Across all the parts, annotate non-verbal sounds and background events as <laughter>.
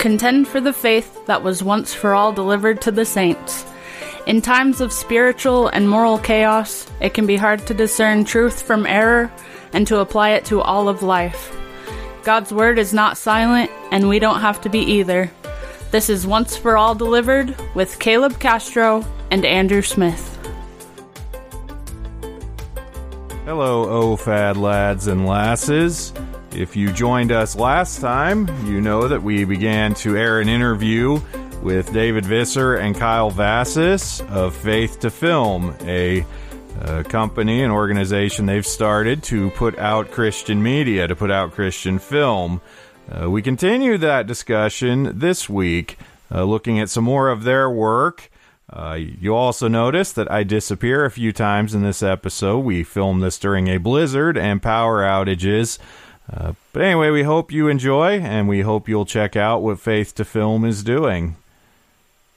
Contend for the faith that was once for all delivered to the saints. In times of spiritual and moral chaos, it can be hard to discern truth from error and to apply it to all of life. God's word is not silent, and we don't have to be either. This is Once for All Delivered with Caleb Castro and Andrew Smith. Hello, OFAD lads and lasses. If you joined us last time, you know that we began to air an interview with David Visser and Kyle Vassis of Faith to Film, a, a company, an organization they've started to put out Christian media, to put out Christian film. Uh, we continue that discussion this week, uh, looking at some more of their work. Uh, you also notice that I disappear a few times in this episode. We filmed this during a blizzard and power outages. Uh, but anyway, we hope you enjoy, and we hope you'll check out what Faith to Film is doing.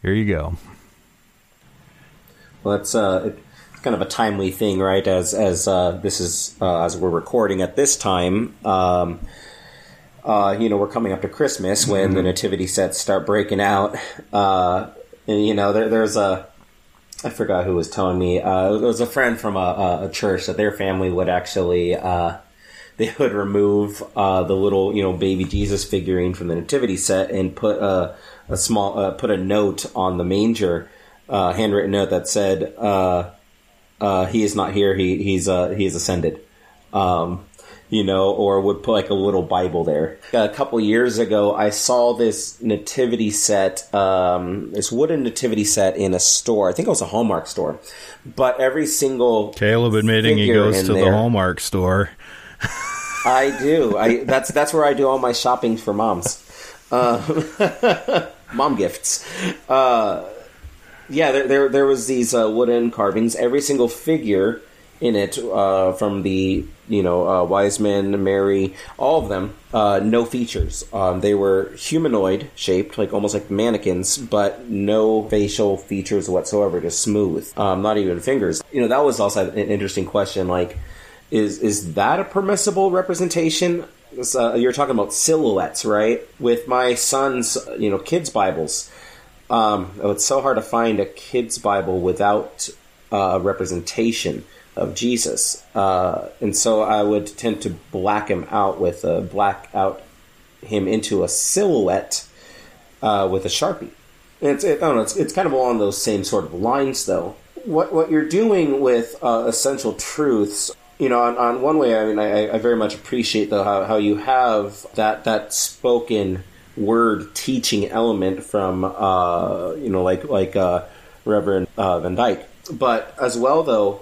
Here you go. Well, it's uh, it's kind of a timely thing, right? As as uh, this is uh, as we're recording at this time. Um, uh, you know, we're coming up to Christmas when mm-hmm. the nativity sets start breaking out. Uh, and, you know, there, there's a, I forgot who was telling me, uh, it was a friend from a, a church that their family would actually, uh, they would remove uh, the little, you know, baby Jesus figurine from the nativity set and put a, a small, uh, put a note on the manger, uh, handwritten note that said, uh, uh, "He is not here. He he's uh, he is ascended." Um, you know, or would put like a little Bible there. A couple years ago, I saw this nativity set, um, this wooden nativity set in a store. I think it was a Hallmark store, but every single Caleb admitting he goes to there, the Hallmark store. I do. I that's that's where I do all my shopping for moms, uh, <laughs> mom gifts. Uh, yeah, there, there, there was these uh, wooden carvings. Every single figure in it uh, from the you know uh, wise men mary all of them uh, no features um, they were humanoid shaped like almost like mannequins but no facial features whatsoever just smooth um, not even fingers you know that was also an interesting question like is is that a permissible representation uh, you're talking about silhouettes right with my son's you know kids bibles um, oh, it's so hard to find a kids bible without uh, a representation of Jesus. Uh, and so I would tend to black him out with a black out him into a silhouette uh, with a sharpie. And it's, it, I don't know, it's, it's kind of along those same sort of lines, though. What what you're doing with uh, essential truths, you know, on, on one way, I mean, I, I very much appreciate though how, how you have that that spoken word teaching element from, uh, you know, like like uh, Reverend uh, Van Dyke. But as well, though,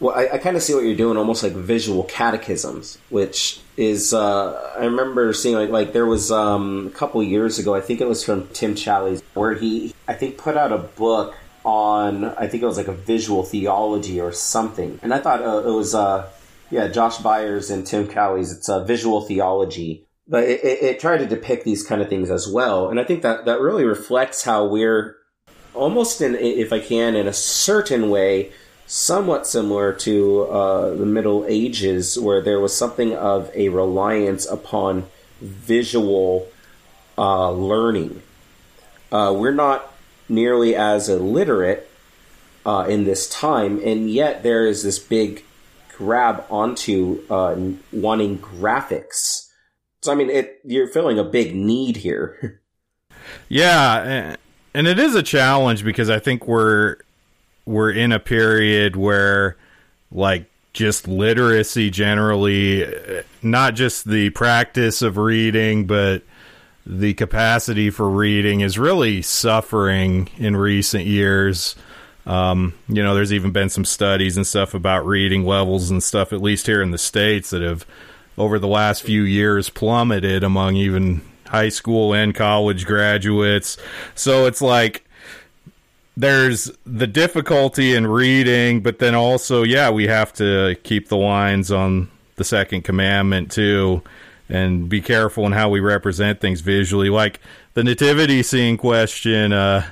well, I, I kind of see what you're doing, almost like visual catechisms, which is uh, I remember seeing like like there was um, a couple years ago. I think it was from Tim Challies, where he I think put out a book on I think it was like a visual theology or something, and I thought uh, it was uh, yeah Josh Byers and Tim Challies. It's a visual theology, but it, it, it tried to depict these kind of things as well, and I think that that really reflects how we're almost in if I can in a certain way somewhat similar to uh, the Middle Ages, where there was something of a reliance upon visual uh, learning. Uh, we're not nearly as illiterate uh, in this time, and yet there is this big grab onto uh, wanting graphics. So, I mean, it, you're feeling a big need here. <laughs> yeah, and it is a challenge because I think we're we're in a period where like just literacy generally not just the practice of reading but the capacity for reading is really suffering in recent years. Um, you know there's even been some studies and stuff about reading levels and stuff at least here in the states that have over the last few years plummeted among even high school and college graduates. So it's like there's the difficulty in reading, but then also, yeah, we have to keep the lines on the second commandment too, and be careful in how we represent things visually. Like the nativity scene question, uh,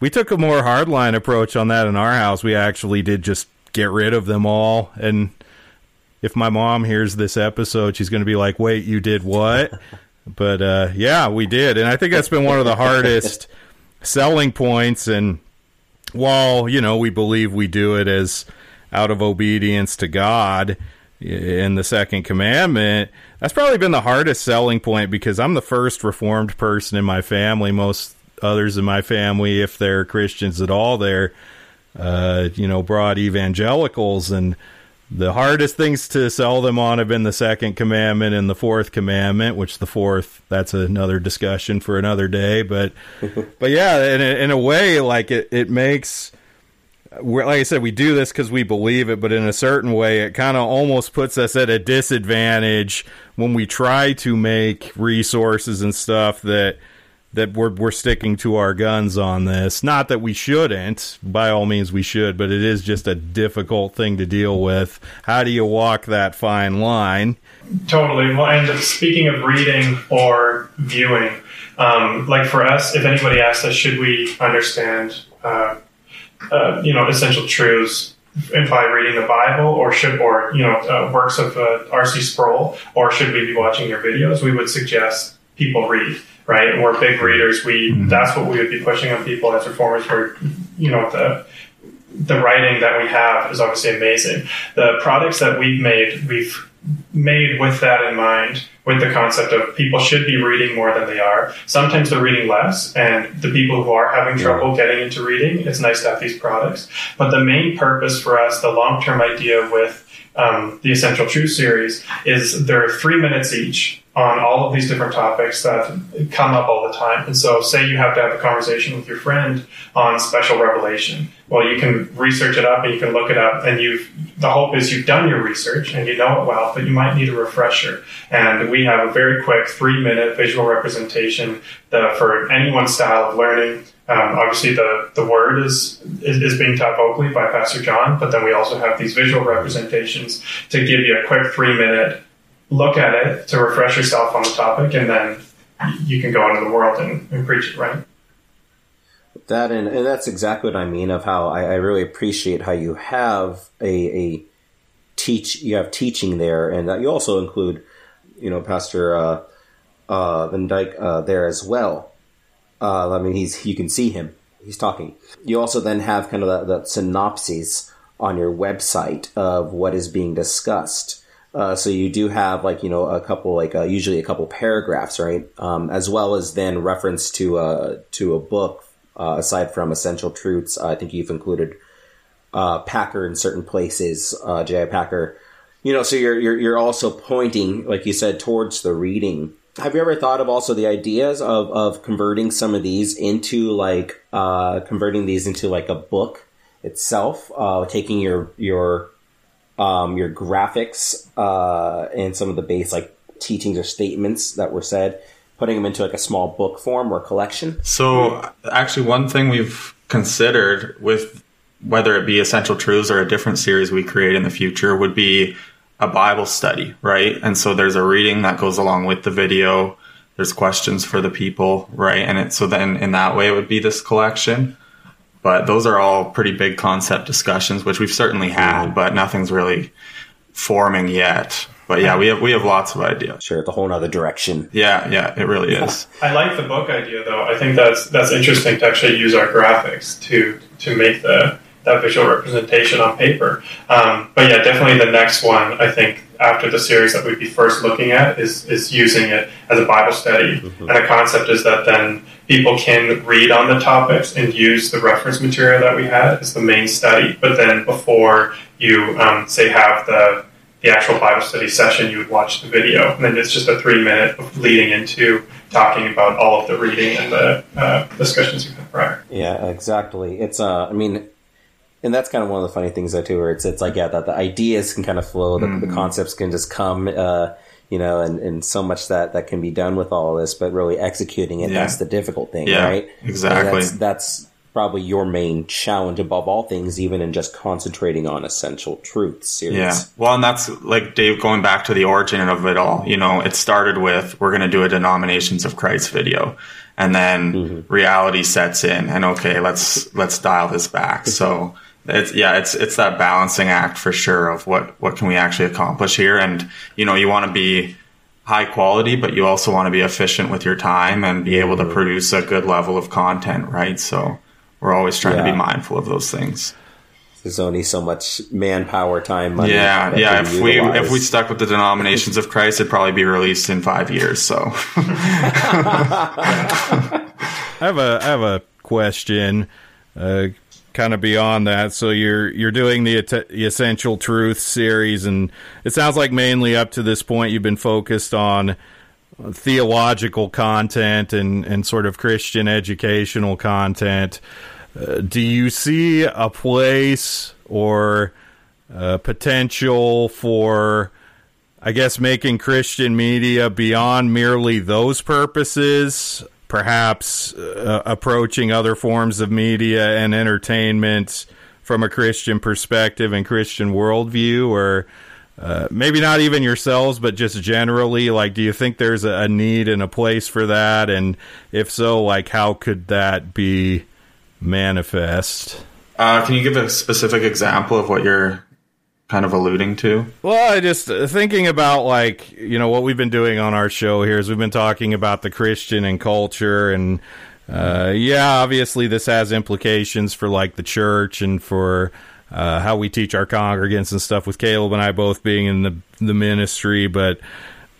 we took a more hardline approach on that in our house. We actually did just get rid of them all. And if my mom hears this episode, she's going to be like, "Wait, you did what?" <laughs> but uh, yeah, we did, and I think that's been one of the hardest <laughs> selling points. And while you know we believe we do it as out of obedience to God in the second commandment, that's probably been the hardest selling point because I'm the first reformed person in my family. Most others in my family, if they're Christians at all, they're uh, you know broad evangelicals and the hardest things to sell them on have been the second commandment and the fourth commandment, which the fourth that's another discussion for another day. But <laughs> but yeah, in a, in a way, like it it makes. Like I said, we do this because we believe it, but in a certain way, it kind of almost puts us at a disadvantage when we try to make resources and stuff that that we're we're sticking to our guns on this. Not that we shouldn't, by all means we should, but it is just a difficult thing to deal with. How do you walk that fine line? Totally. Well, and speaking of reading or viewing, um, like for us, if anybody asks us, should we understand, uh, uh, you know, essential truths by reading the Bible, or should, or you know, uh, works of uh, R.C. Sproul, or should we be watching your videos? We would suggest people read right? we're big readers. We mm-hmm. that's what we would be pushing on people as reformers. Where you know the the writing that we have is obviously amazing. The products that we've made, we've made with that in mind, with the concept of people should be reading more than they are. Sometimes they're reading less, and the people who are having trouble getting into reading, it's nice to have these products. But the main purpose for us, the long term idea with um, the Essential Truth series, is they're three minutes each on all of these different topics that come up all the time. And so, say you have to have a conversation with your friend on special revelation. Well, you can research it up and you can look it up, and you've the hope is you've done your research and you know it well, but you might need a refresher. And we have a very quick three minute visual representation that for anyone's style of learning. Um, obviously, the, the word is, is, is being taught vocally by Pastor John, but then we also have these visual representations to give you a quick three minute look at it to refresh yourself on the topic, and then you can go into the world and, and preach it, right? That and, and that's exactly what I mean of how I, I really appreciate how you have a, a teach you have teaching there, and that you also include, you know, Pastor uh, uh, Van Dyke uh, there as well. Uh, I mean, he's you can see him; he's talking. You also then have kind of the, the synopses on your website of what is being discussed uh, so you do have like you know a couple like uh, usually a couple paragraphs, right? Um, as well as then reference to a uh, to a book. Uh, aside from essential truths, I think you've included uh, Packer in certain places. Uh, J.I. Packer, you know, so you're, you're you're also pointing, like you said, towards the reading. Have you ever thought of also the ideas of of converting some of these into like converting these into like a book itself, taking your your um, your graphics uh, and some of the base like teachings or statements that were said, putting them into like a small book form or collection? So actually, one thing we've considered with whether it be essential truths or a different series we create in the future would be a Bible study, right? And so there's a reading that goes along with the video. There's questions for the people, right? And it, so then in that way it would be this collection. But those are all pretty big concept discussions, which we've certainly had, but nothing's really forming yet. But yeah, we have we have lots of ideas. Sure, it's a whole other direction. Yeah, yeah, it really is. I like the book idea though. I think that's that's interesting to actually use our graphics to to make the that visual representation on paper. Um, but yeah, definitely the next one. I think after the series that we'd be first looking at is is using it as a Bible study, mm-hmm. and the concept is that then people can read on the topics and use the reference material that we had as the main study. But then before you, um, say, have the the actual Bible study session, you would watch the video, and then it's just a three minute leading into talking about all of the reading and the uh, discussions you had prior. Yeah, exactly. It's uh, I mean, and that's kind of one of the funny things though too, where it's it's like yeah, that the ideas can kind of flow, the, mm-hmm. the concepts can just come. Uh, you know, and, and so much that, that can be done with all this, but really executing it, yeah. that's the difficult thing, yeah, right? Exactly. That's, that's, probably your main challenge above all things, even in just concentrating on essential truths series. Yeah. Well, and that's like Dave going back to the origin of it all. You know, it started with we're going to do a denominations of Christ video, and then mm-hmm. reality sets in, and okay, let's let's dial this back. So it's yeah it's it's that balancing act for sure of what what can we actually accomplish here and you know you want to be high quality, but you also want to be efficient with your time and be able to Mm-hmm. produce a good level of content, right? So we're always trying to be mindful of those things. There's only so much manpower, time, money. Yeah, yeah. can If we if we stuck with the denominations of Christ, it'd probably be released in five years. So <laughs> <laughs> I have a I have a question, uh, kind of beyond that. So you're you're doing the, the essential truth series, and it sounds like mainly up to this point you've been focused on theological content and and sort of Christian educational content. Uh, do you see a place or potential for? I guess making Christian media beyond merely those purposes, perhaps uh, approaching other forms of media and entertainment from a Christian perspective and Christian worldview, or uh, maybe not even yourselves, but just generally. Like, do you think there's a, need and a place for that? And if so, like, how could that be manifest? uh, can you give a specific example of what you're kind of alluding to? Well, I just uh, thinking about like you know what we've been doing on our show here is we've been talking about the Christian and culture, and uh, yeah, obviously this has implications for like the church and for uh, how we teach our congregants and stuff. With Caleb and I both being in the the ministry, but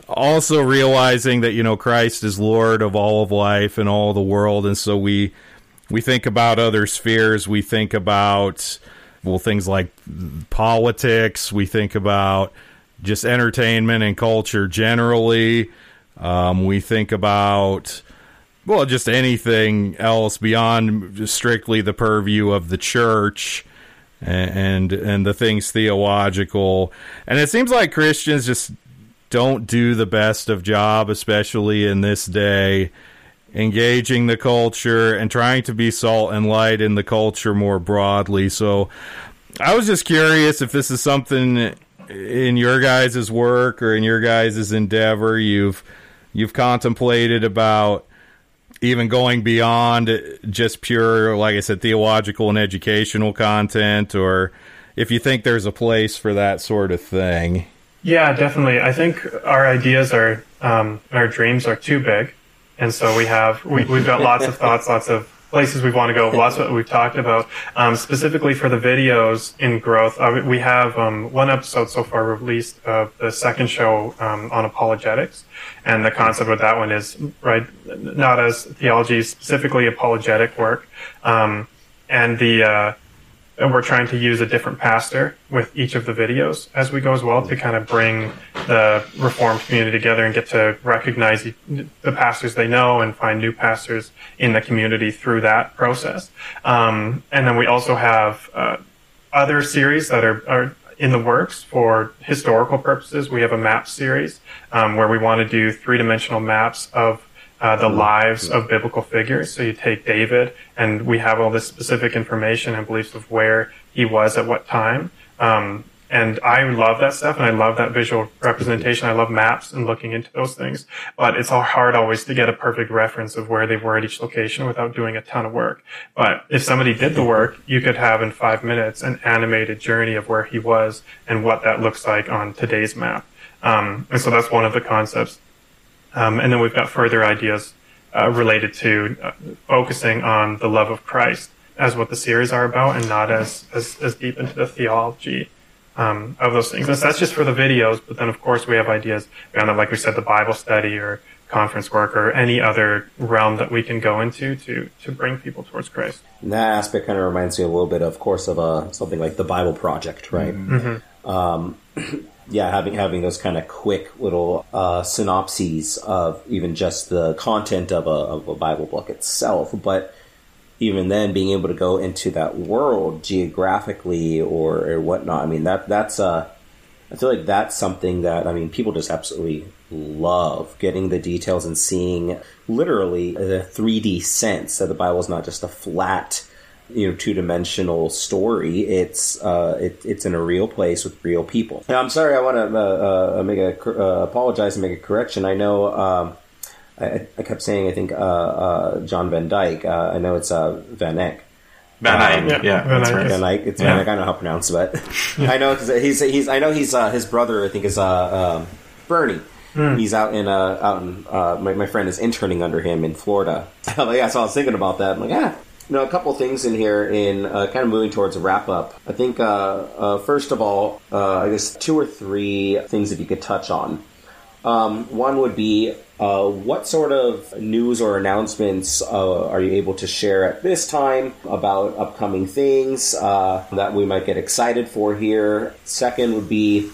also realizing that you know Christ is Lord of all of life and all the world, and so we we think about other spheres. We think about well things like politics. We think about just entertainment and culture generally. Um, we think about well just anything else beyond strictly the purview of the church and and the things theological. And it seems like Christians just don't do the best of job, especially in this day, engaging the culture and trying to be salt and light in the culture more broadly. So I was just curious if this is something in your guys' work or in your guys' endeavor you've you've contemplated about even going beyond just pure, like I said, theological and educational content, or if you think there's a place for that sort of thing. Yeah, definitely. I think our ideas are, um, our dreams are too big, and so we have we, we've got lots of thoughts, lots of places we want to go, lots of what we've talked about. Um, specifically for the videos in growth, uh, we have um, one episode so far released of the second show um, on apologetics, and the concept of that one is right, not as theology, specifically apologetic work, um, and the. Uh, and we're trying to use a different pastor with each of the videos as we go as well to kind of bring the reformed community together and get to recognize the pastors they know and find new pastors in the community through that process. Um, and then we also have uh, other series that are, are in the works for historical purposes. We have a map series um, where we want to do three dimensional maps of uh, the lives of biblical figures. So you take David, and we have all this specific information and beliefs of where he was at what time. Um, and I love that stuff, and I love that visual representation. I love maps and looking into those things. But it's all hard always to get a perfect reference of where they were at each location without doing a ton of work. But if somebody did the work, you could have in five minutes an animated journey of where he was and what that looks like on today's map. Um, and so that's one of the concepts um, and then we've got further ideas uh, related to uh, focusing on the love of Christ as what the series are about, and not as as, as deep into the theology um, of those things. And so that's just for the videos. But then, of course, we have ideas beyond that, like we said, the Bible study or conference work or any other realm that we can go into to to bring people towards Christ. And that aspect kind of reminds me a little bit, of course, of uh, something like the Bible Project, right? Um, <clears throat> yeah, having having those kind of quick little uh, synopses of even just the content of a, of a Bible book itself, but even then, being able to go into that world geographically or, or whatnot. I mean, that that's uh, I feel like that's something that I mean people just absolutely love getting the details and seeing literally the 3D sense that the Bible is not just a flat, you know, two dimensional story. It's uh, it, it's in a real place with real people. Now, I'm sorry, I want to uh, uh, make a uh, apologize and make a correction. I know. Um, I, I kept saying I think uh, uh, John Van Dyke. Uh, I know it's uh, Van Eyck. Van Eyck, Um, yeah, yeah, Van that's Eyck right. Van Eyck. It's Yeah. Van Eyck. I don't know how to pronounce it, but <laughs> I know because he's he's. I know he's uh, his brother. I think is uh, um, Bernie. He's out in uh, out in uh, my my friend is interning under him in Florida. <laughs> yeah, so I was thinking about that. I'm like, ah, you know, a couple things in here in uh, kind of moving towards a wrap up. I think uh, uh, first of all, uh, I guess two or three things that you could touch on. Um, one would be uh, what sort of news or announcements uh, are you able to share at this time about upcoming things uh, that we might get excited for here? Second would be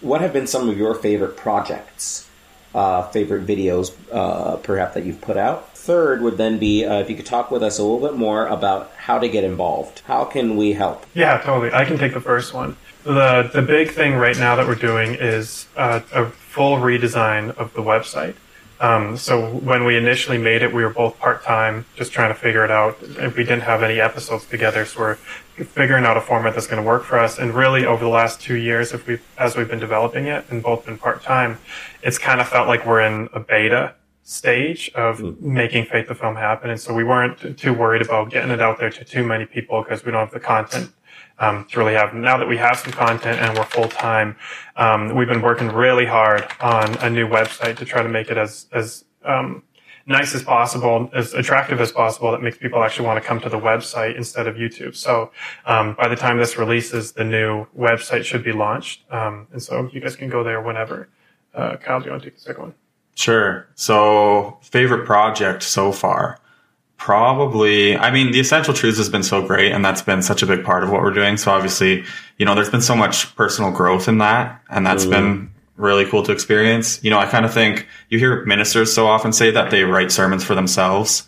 what have been some of your favorite projects, uh, favorite videos, uh, perhaps that you've put out? Third would then be uh, if you could talk with us a little bit more about how to get involved. How can we help? Yeah, totally. I can take the first one. The the big thing right now that we're doing is a full redesign of the website. Um, so when we initially made it, we were both part time, just trying to figure it out. And we didn't have any episodes together, so we're figuring out a format that's going to work for us. And really, over the last two years, if we as we've been developing it and both been part time, it's kind of felt like we're in a beta stage of making Faith to Film happen. And so we weren't too worried about getting it out there to too many people because we don't have the content um, to really have. Now that we have some content and we're full time, um, we've been working really hard on a new website to try to make it as as um, nice as possible, as attractive as possible, that makes people actually want to come to the website instead of YouTube. So um, by the time this releases, the new website should be launched, um, and so you guys can go there whenever. Uh, Kyle, do you want to take the second one? Sure. So, favorite project so far? Probably, I mean, the Essential Truths has been so great, and that's been such a big part of what we're doing. So, obviously, you know, there's been so much personal growth in that, and that's Mm-hmm. been really cool to experience. You know, I kind of think you hear ministers so often say that they write sermons for themselves,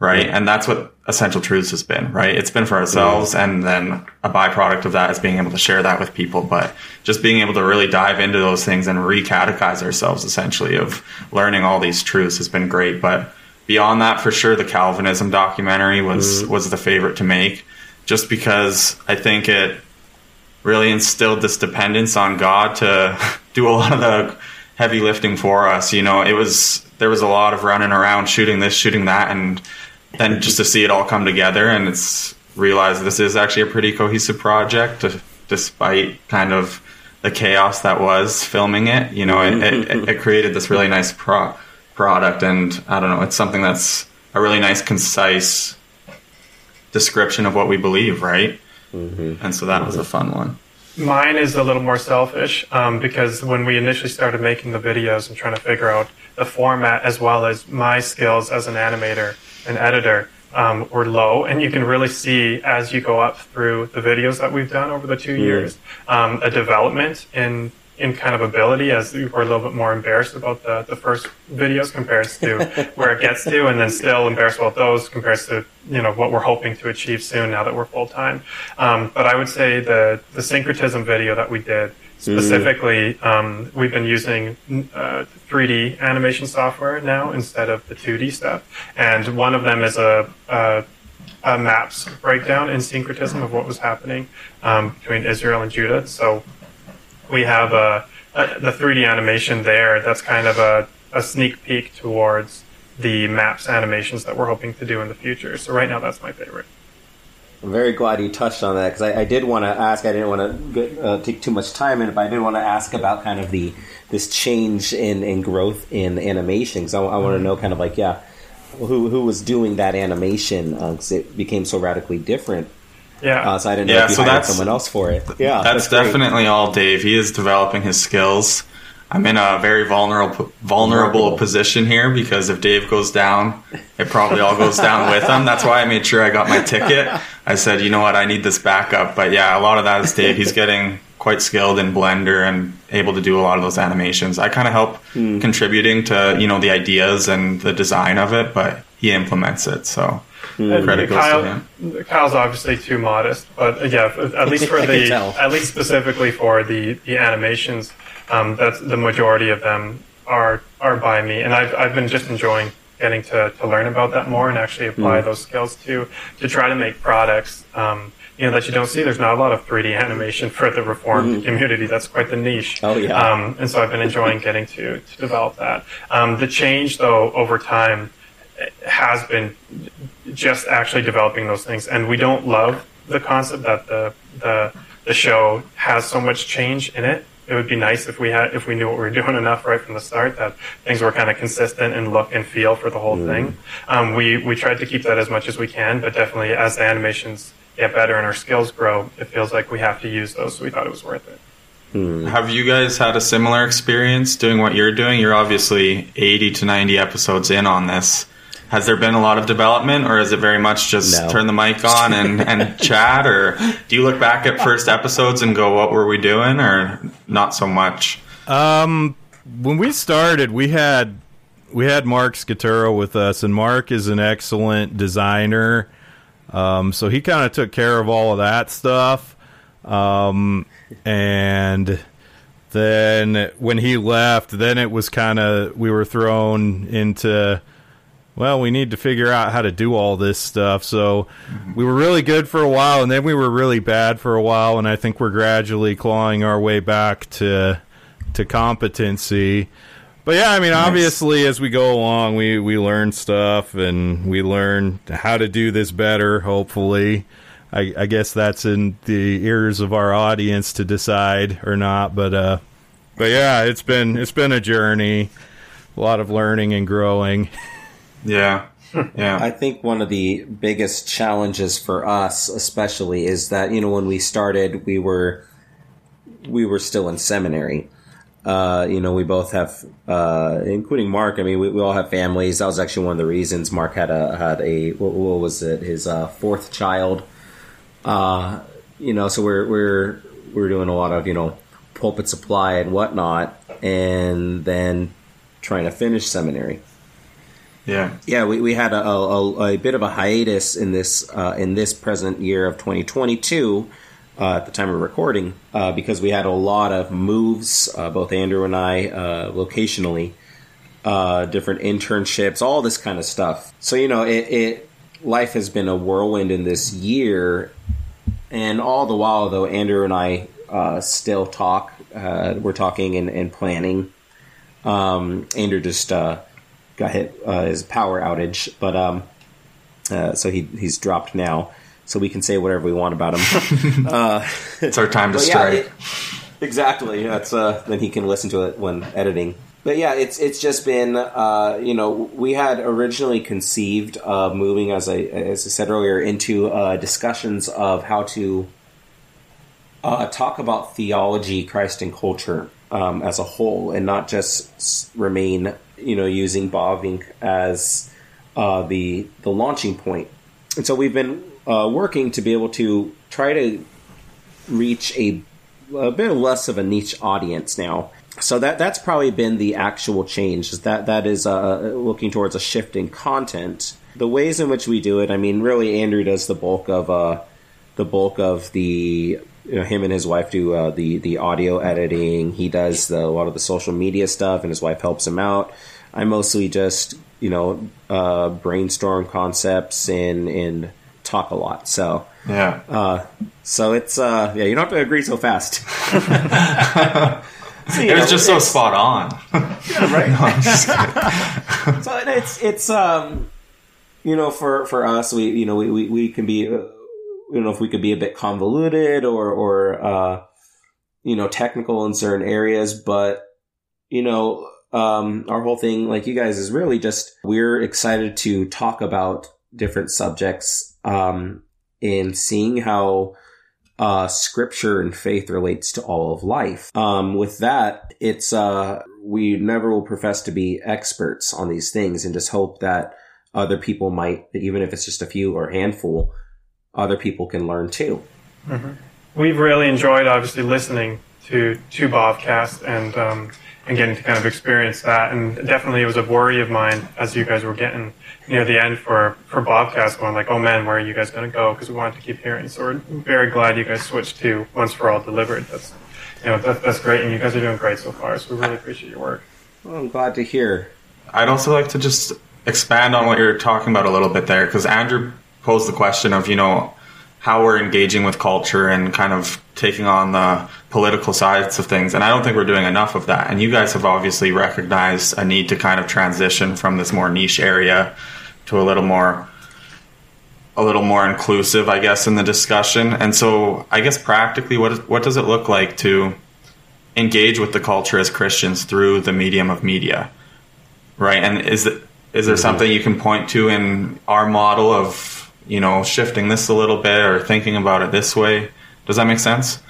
right? And that's what Essential Truths has been, right? It's been for ourselves, and then a byproduct of that is being able to share that with people. But just being able to really dive into those things and re-catechize ourselves, essentially, of learning all these truths has been great. But beyond that, for sure, the Calvinism documentary was mm-hmm. was the favorite to make, just because I think it really instilled this dependence on God to <laughs> do a lot of the heavy lifting for us. You know, it was there was a lot of running around, shooting this, shooting that, and then just to see it all come together and it's realized this is actually a pretty cohesive project, despite kind of the chaos that was filming it. You know, it, it, it created this really nice pro- product, and I don't know, it's something that's a really nice, concise description of what we believe, right? And so that was a fun one. Mine is a little more selfish um, because when we initially started making the videos and trying to figure out the format as well as my skills as an animator and editor um, were low, and you can really see as you go up through the videos that we've done over the two years um, a development in in kind of ability as we're a little bit more embarrassed about the, the first videos compared to <laughs> where it gets to and then still embarrassed about those compared to you know what we're hoping to achieve soon now that we're full time um, but i would say the the syncretism video that we did specifically um, we've been using uh, 3d animation software now instead of the 2d stuff. And one of them is a, a a maps breakdown in syncretism of what was happening um, between Israel and Judah. So we have a, a, the 3D animation there. That's kind of a, a sneak peek towards the maps animations that we're hoping to do in the future. So right now, that's my favorite. I'm very glad you touched on that because I, I did want to ask. I didn't want to uh, take too much time in it, but I did want to ask about kind of the this change in, in growth in animation. Because I, I want to know kind of like yeah, who who was doing that animation because it became so radically different. Yeah. Uh, so I didn't know Yeah, if you so hired that's- someone else for it. Yeah, that's, great. definitely all Dave. He is developing his skills. I'm in a very vulnerable vulnerable Vulnerable. position here because if Dave goes down, it probably all goes down <laughs> with him. That's why I made sure I got my ticket. I said, you know what, I need this backup. But yeah, a lot of that is Dave. He's getting quite skilled in Blender and able to do a lot of those animations. I kind of help Hmm. contributing to you know the ideas and the design of it, but he implements it. So And credit Kyle. Kyle's obviously too modest, but uh, yeah, at least for the, at least specifically for the the animations, um, that's the majority of them are are by me, and I've I've been just enjoying getting to, to learn about that more and actually apply Mm. those skills to to try to make products. Um, you know that you don't see. There's not a lot of 3D animation for the reformed community. That's quite the niche. Oh, yeah. Um, and so I've been enjoying getting to to develop that. Um, the change though over time has been just actually developing those things and we don't love the concept that the the the show has so much change in it it would be nice if we had if we knew what we were <laughs> doing enough right from the start that things were kind of consistent in look and feel for the whole mm. thing. Um, we we tried to keep that as much as we can, but definitely as the animations get better and our skills grow, it feels like we have to use those. So we thought it was worth it. Hmm. Have you guys had a similar experience doing what you're doing? You're obviously 80 to 90 episodes in on this. Has there been a lot of development, or is it very much just no. turn the mic on and, <laughs> and chat? Or do you look back at first episodes and go, what were we doing, or not so much? Um, when we started, we had we had Mark Scaturo with us, and Mark is an excellent designer. Um, so he kind of took care of all of that stuff. Um, and then when he left, then it was kind of we were thrown into well, we need to figure out how to do all this stuff. So we were really good for a while, and then we were really bad for a while, and I think we're gradually clawing our way back to to competency. But yeah, I mean, nice. obviously, as we go along, we we learn stuff and we learn how to do this better. Hopefully, I, I guess that's in the ears of our audience to decide or not. But uh, but yeah, it's been it's been a journey, a lot of learning and growing. <laughs> Yeah. Yeah. I think one of the biggest challenges for us, especially, is that, you know, when we started, we were, we were still in seminary. Uh, you know, we both have, uh, including Mark. I mean, we, we, all have families. That was actually one of the reasons Mark had a had a what, what was it? His uh, fourth child. Uh, you know, so we're we're we're doing a lot of you know pulpit supply and whatnot, and then trying to finish seminary. Yeah, yeah. We, we had a, a, a bit of a hiatus in this uh, in this present year of 2022 uh, at the time of recording uh, because we had a lot of moves, uh, both Andrew and I, uh, locationally, uh, different internships, all this kind of stuff. So you know, it, it life has been a whirlwind in this year, and all the while though, Andrew and I still talk. we're talking and, and planning. Um, Andrew just got hit uh, his power outage, but um, uh, so he he's dropped now. So we can say whatever we want about him. <laughs> uh, it's our time to strike. Yeah, it, exactly. That's uh, then he can listen to it when editing. But yeah, it's it's just been uh, you know we had originally conceived of moving as I as I said earlier into uh, discussions of how to uh, talk about theology, Christ, and culture um, as a whole, and not just remain you know, using Bavinck as uh, the the launching point. And so we've been uh, working to be able to try to reach a, a bit less of a niche audience now. So that that's probably been the actual change. Is that that is uh, looking towards a shift in content. The ways in which we do it, I mean, really, Andrew does the bulk of uh, the bulk of the you know, him and his wife do uh, the the audio editing. He does the, a lot of the social media stuff, and his wife helps him out. I mostly just you know uh, brainstorm concepts and and talk a lot. So yeah, uh, so it's uh, yeah, you don't have to agree so fast. <laughs> so, it was just so spot on. <laughs> yeah, right. <laughs> so it's it's um, you know, for for us, we you know we we, we can be. You know if we could be a bit convoluted or or uh, you know technical in certain areas, but you know um, our whole thing, like you guys, is really just we're excited to talk about different subjects um, and seeing how uh, scripture and faith relates to all of life. Um, with that, it's uh, we never will profess to be experts on these things, and just hope that other people might, even if it's just a few or a handful, other people can learn too. Mm-hmm. We've really enjoyed, obviously, listening to to Bobcast and um, and getting to kind of experience that. And definitely, it was a worry of mine as you guys were getting near the end for for Bobcast, going like, "Oh man, where are you guys going to go?" Because we wanted to keep hearing. So we're very glad you guys switched to Once for All delivered. That's you know that, that's great, and you guys are doing great so far. So we really appreciate your work. Well, I'm glad to hear. I'd also like to just expand on what you're talking about a little bit there, because Andrew posed the question of you know how we're engaging with culture and kind of taking on the political sides of things. And I don't think we're doing enough of that. And you guys have obviously recognized a need to kind of transition from this more niche area to a little more a little more inclusive, I guess, in the discussion. And so, I guess practically, what what does it look like to engage with the culture as Christians through the medium of media, right? And is it, is there mm-hmm. something you can point to in our model of you know shifting this a little bit or thinking about it this way? Does that make sense?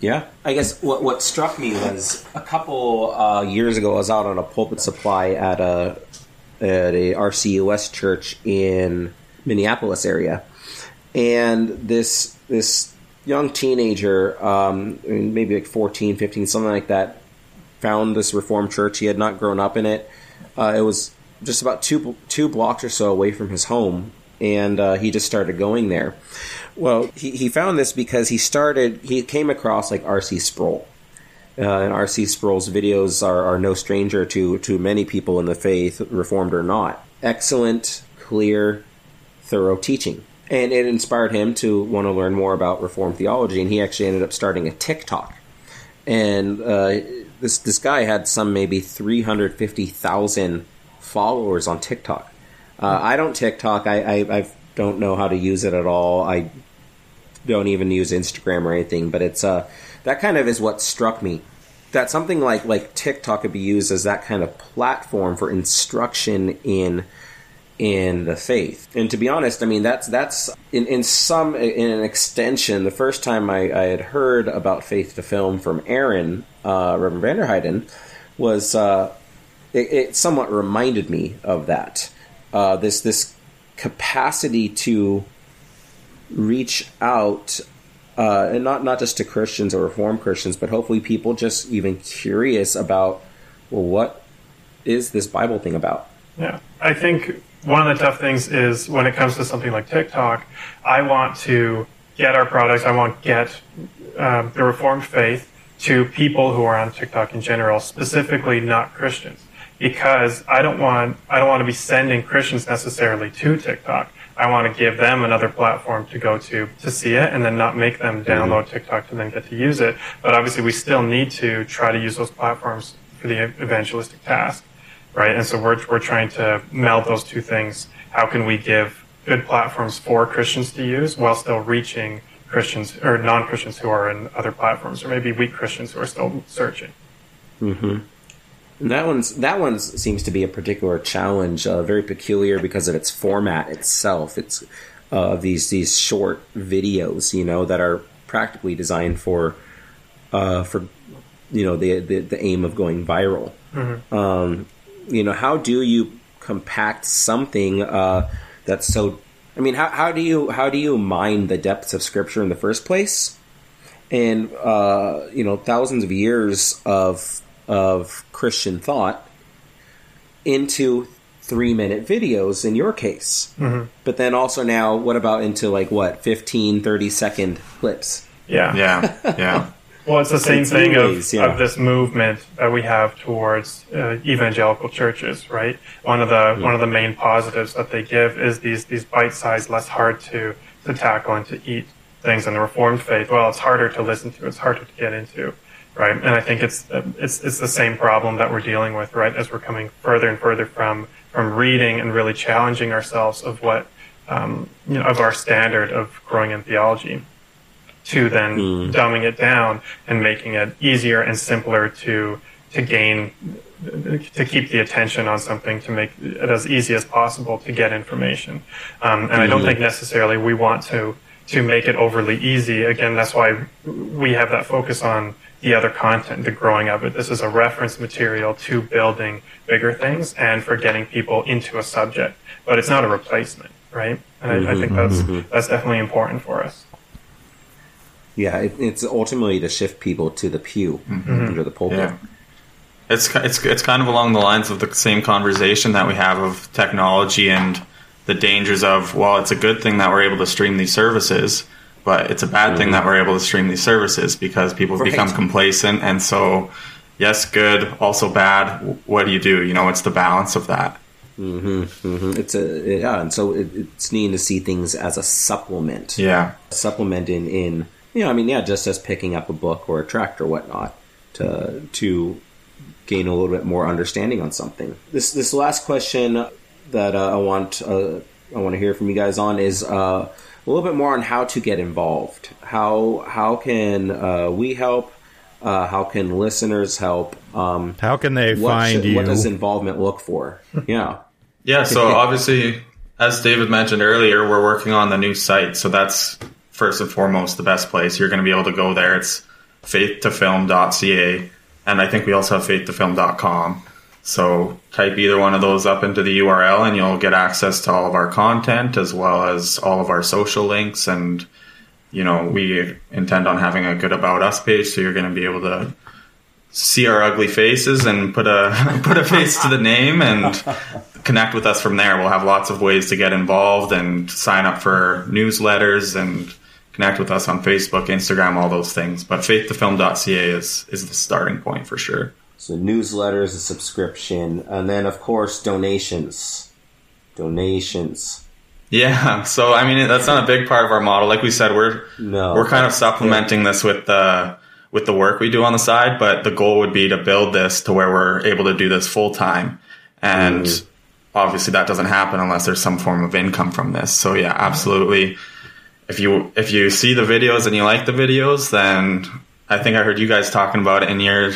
Yeah, I guess what what struck me was a couple uh, years ago. I was out on a pulpit supply at a at a RCUS church in Minneapolis area, and this this young teenager, um, maybe like 14, 15, something like that, found this Reformed church. He had not grown up in it. Uh, it was just about two two blocks or so away from his home, and uh, he just started going there. Well, he, he found this because he started, he came across like R.C. Sproul. Uh, and R.C. Sproul's videos are, are no stranger to, to many people in the faith, reformed or not. Excellent, clear, thorough teaching. And it inspired him to want to learn more about Reformed theology, and he actually ended up starting a TikTok. And uh, this, this guy had some maybe 350,000 followers on TikTok. Uh, I don't TikTok. I, I, I don't know how to use it at all. I don't even use Instagram or anything, but it's uh that kind of is what struck me. That something like like TikTok could be used as that kind of platform for instruction in in the faith. And to be honest, I mean that's that's in, in some in an extension. The first time I, I had heard about faith to film from Aaron uh, Reverend Vanderheiden was uh, it, it, somewhat reminded me of that. Uh, this this capacity to reach out uh, and not not just to Christians or Reformed Christians, but hopefully people just even curious about well, what is this Bible thing about? Yeah, I think one of the tough things is when it comes to something like TikTok, I want to get our products, I want to get um, the Reformed faith to people who are on TikTok in general, specifically not Christians, because I don't want I don't want to be sending Christians necessarily to TikTok. I want to give them another platform to go to to see it and then not make them download mm-hmm. TikTok to then get to use it. But obviously, we still need to try to use those platforms for the evangelistic task, right? And so we're, we're trying to meld those two things. How can we give good platforms for Christians to use while still reaching Christians or non Christians who are in other platforms or maybe weak Christians who are still searching? Mm-hmm. And that one's that one seems to be a particular challenge, uh, very peculiar because of its format itself. It's uh, these these short videos, you know, that are practically designed for uh, for you know the, the, the aim of going viral. Mm-hmm. Um, you know, how do you compact something uh, that's so? I mean, how, how do you how do you mine the depths of Scripture in the first place? And uh, you know, thousands of years of of Christian thought into three minute videos in your case. Mm-hmm. But then also now, what about into like what, 15, 30 second clips? Yeah. Yeah. Yeah. <laughs> well, it's the same thing ways, of, yeah. of this movement that we have towards uh, evangelical churches, right? One of the mm-hmm. one of the main positives that they give is these these bite sized, less hard to to tackle and to eat things in the Reformed faith. Well, it's harder to listen to, it's harder to get into right? And I think it's it's it's the same problem that we're dealing with, right? As we're coming further and further from from reading and really challenging ourselves of what um, you know of our standard of growing in theology, to then mm. dumbing it down and making it easier and simpler to to gain to keep the attention on something to make it as easy as possible to get information. Um, and mm. I don't hmm. think necessarily we want to to make it overly easy. Again, that's why we have that focus on the other content, the growing of it. This is a reference material to building bigger things and for getting people into a subject, but it's not a replacement, right? And mm-hmm, I, I, think mm-hmm, that's mm-hmm. that's definitely important for us. Yeah, it, it's ultimately to shift people to the pew mm-hmm. under the pulpit. Yeah. It's it's it's kind of along the lines of the same conversation that we have of technology and the dangers of well, it's a good thing that we're able to stream these services but it's a bad mm-hmm. thing that we're able to stream these services because people right. become complacent and so yes good also bad what do you do you know it's the balance of that mm-hmm, mm-hmm. it's a yeah and so it, it's needing to see things as a supplement yeah a supplement in in you know i mean yeah just as picking up a book or a tract or whatnot to to gain a little bit more understanding on something this this last question that uh, i want uh, i want to hear from you guys on is uh, a little bit more on how to get involved. How how can uh, we help? Uh, how can listeners help? Um, How can they find should- you? what does involvement look for? <laughs> Yeah. Yeah, so obviously, as David mentioned earlier, we're working on the new site. So that's first and foremost the best place. You're going to be able to go there. It's faithtofilm.ca. And I think we also have faithtofilm.com. So type either one of those up into the URL and you'll get access to all of our content as well as all of our social links. And, you know, we intend on having a good about us page. So you're going to be able to see our ugly faces and put a <laughs> put a face to the name and connect with us from there. We'll have lots of ways to get involved and sign up for newsletters and connect with us on Facebook, Instagram, all those things. But faithtofilm.ca is is the starting point for sure. So newsletters, a subscription, and then of course donations. Donations. Yeah, so I mean that's not a big part of our model. Like we said, we're No. we're kind of supplementing this with the with the work we do on the side, but the goal would be to build this to where we're able to do this full time. And mm-hmm. obviously that doesn't happen unless there's some form of income from this. So yeah, absolutely. If you if you see the videos and you like the videos, then I think I heard you guys talking about it in your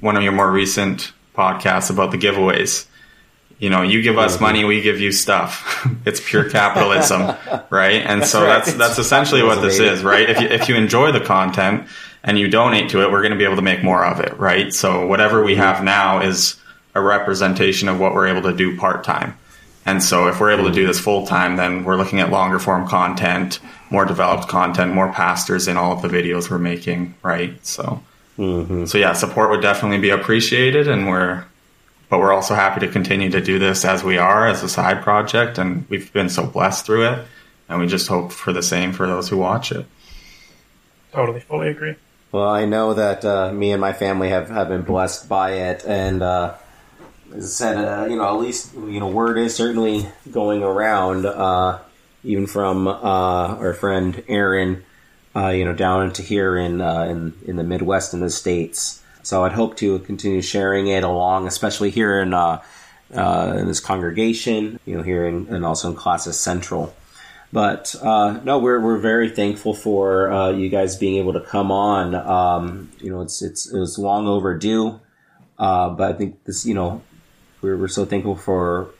one of your more recent podcasts about the giveaways. You know, you give us money, we give you stuff. <laughs> it's pure capitalism, <laughs> right? And so right. that's that's essentially what this is, right? If you if you enjoy the content and you donate to it, we're going to be able to make more of it, right? So whatever we have now is a representation of what we're able to do part time. And so if we're able to do this full time, then we're looking at longer form content, more developed content, more pastors in all of the videos we're making, right? So so yeah, support would definitely be appreciated, and we're but we're also happy to continue to do this as we are as a side project, and we've been so blessed through it, and we just hope for the same for those who watch it. Totally, fully agree. Well, I know that uh, me and my family have, have been blessed by it, and uh, as I said, uh, you know, at least you know, word is certainly going around, uh, even from uh, our friend Aaron, uh, you know, down into here in uh, in in the Midwest in the states. So I'd hope to continue sharing it along, especially here in uh, uh, in this congregation, you know, here in, and also in Classis Central. But uh, no, we're we're very thankful for uh, you guys being able to come on. Um, you know, it's it's it was long overdue, but I think this, you know, we're we're so thankful for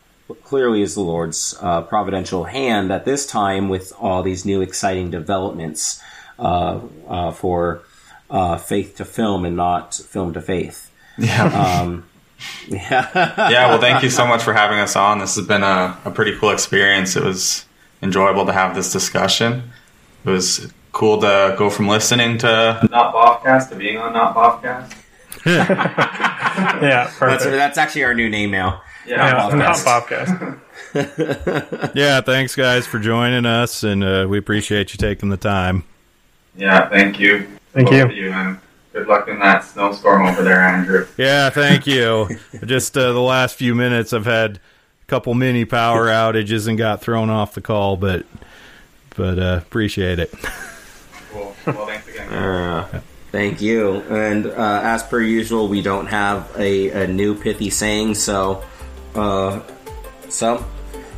clearly is the Lord's uh, providential hand at this time with all these new exciting developments for uh, faith to film and not film to faith. Yeah. Um, yeah. <laughs> yeah, well, thank you so much for having us on. This has been a, a pretty cool experience. It was enjoyable to have this discussion. It was cool to go from listening to Not Bobcast to being on Not Bobcast. <laughs> Yeah, That's, perfect. that's actually our new name now. yeah, Not not Bobcast. Bobcast. <laughs> yeah, thanks guys for joining us, and uh, we appreciate you taking the time. Yeah, thank you. Thank Both you. you, and good luck in that snowstorm over there, Andrew. Yeah, thank <laughs> you. Just uh, the last few minutes, I've had a couple mini power outages and got thrown off the call, but but uh, appreciate it. Cool. Well, thanks again. <laughs> Uh, thank you. And uh, as per usual, we don't have a, a new pithy saying, so uh, so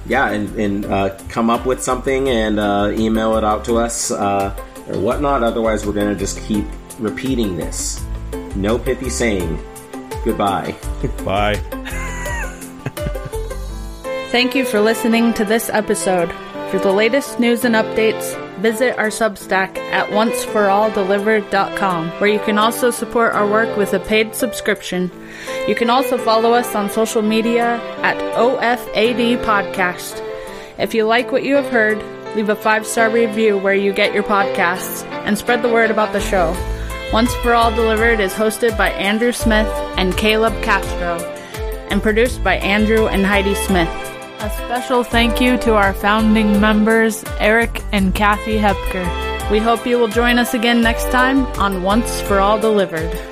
yeah, and, and uh, come up with something and uh, email it out to us uh, or whatnot. Otherwise, we're gonna just keep repeating this. No pithy saying. Goodbye. <laughs> Bye. Thank you for listening to this episode. For the latest news and updates, visit our Substack at onceforalldelivered.com, where you can also support our work with a paid subscription. You can also follow us on social media at OFAD Podcast. If you like what you have heard, leave a five star review where you get your podcasts and spread the word about the show. Once for All Delivered is hosted by Andrew Smith and Caleb Castro and produced by Andrew and Heidi Smith. A special thank you to our founding members, Eric and Kathy Hepker. We hope you will join us again next time on Once for All Delivered.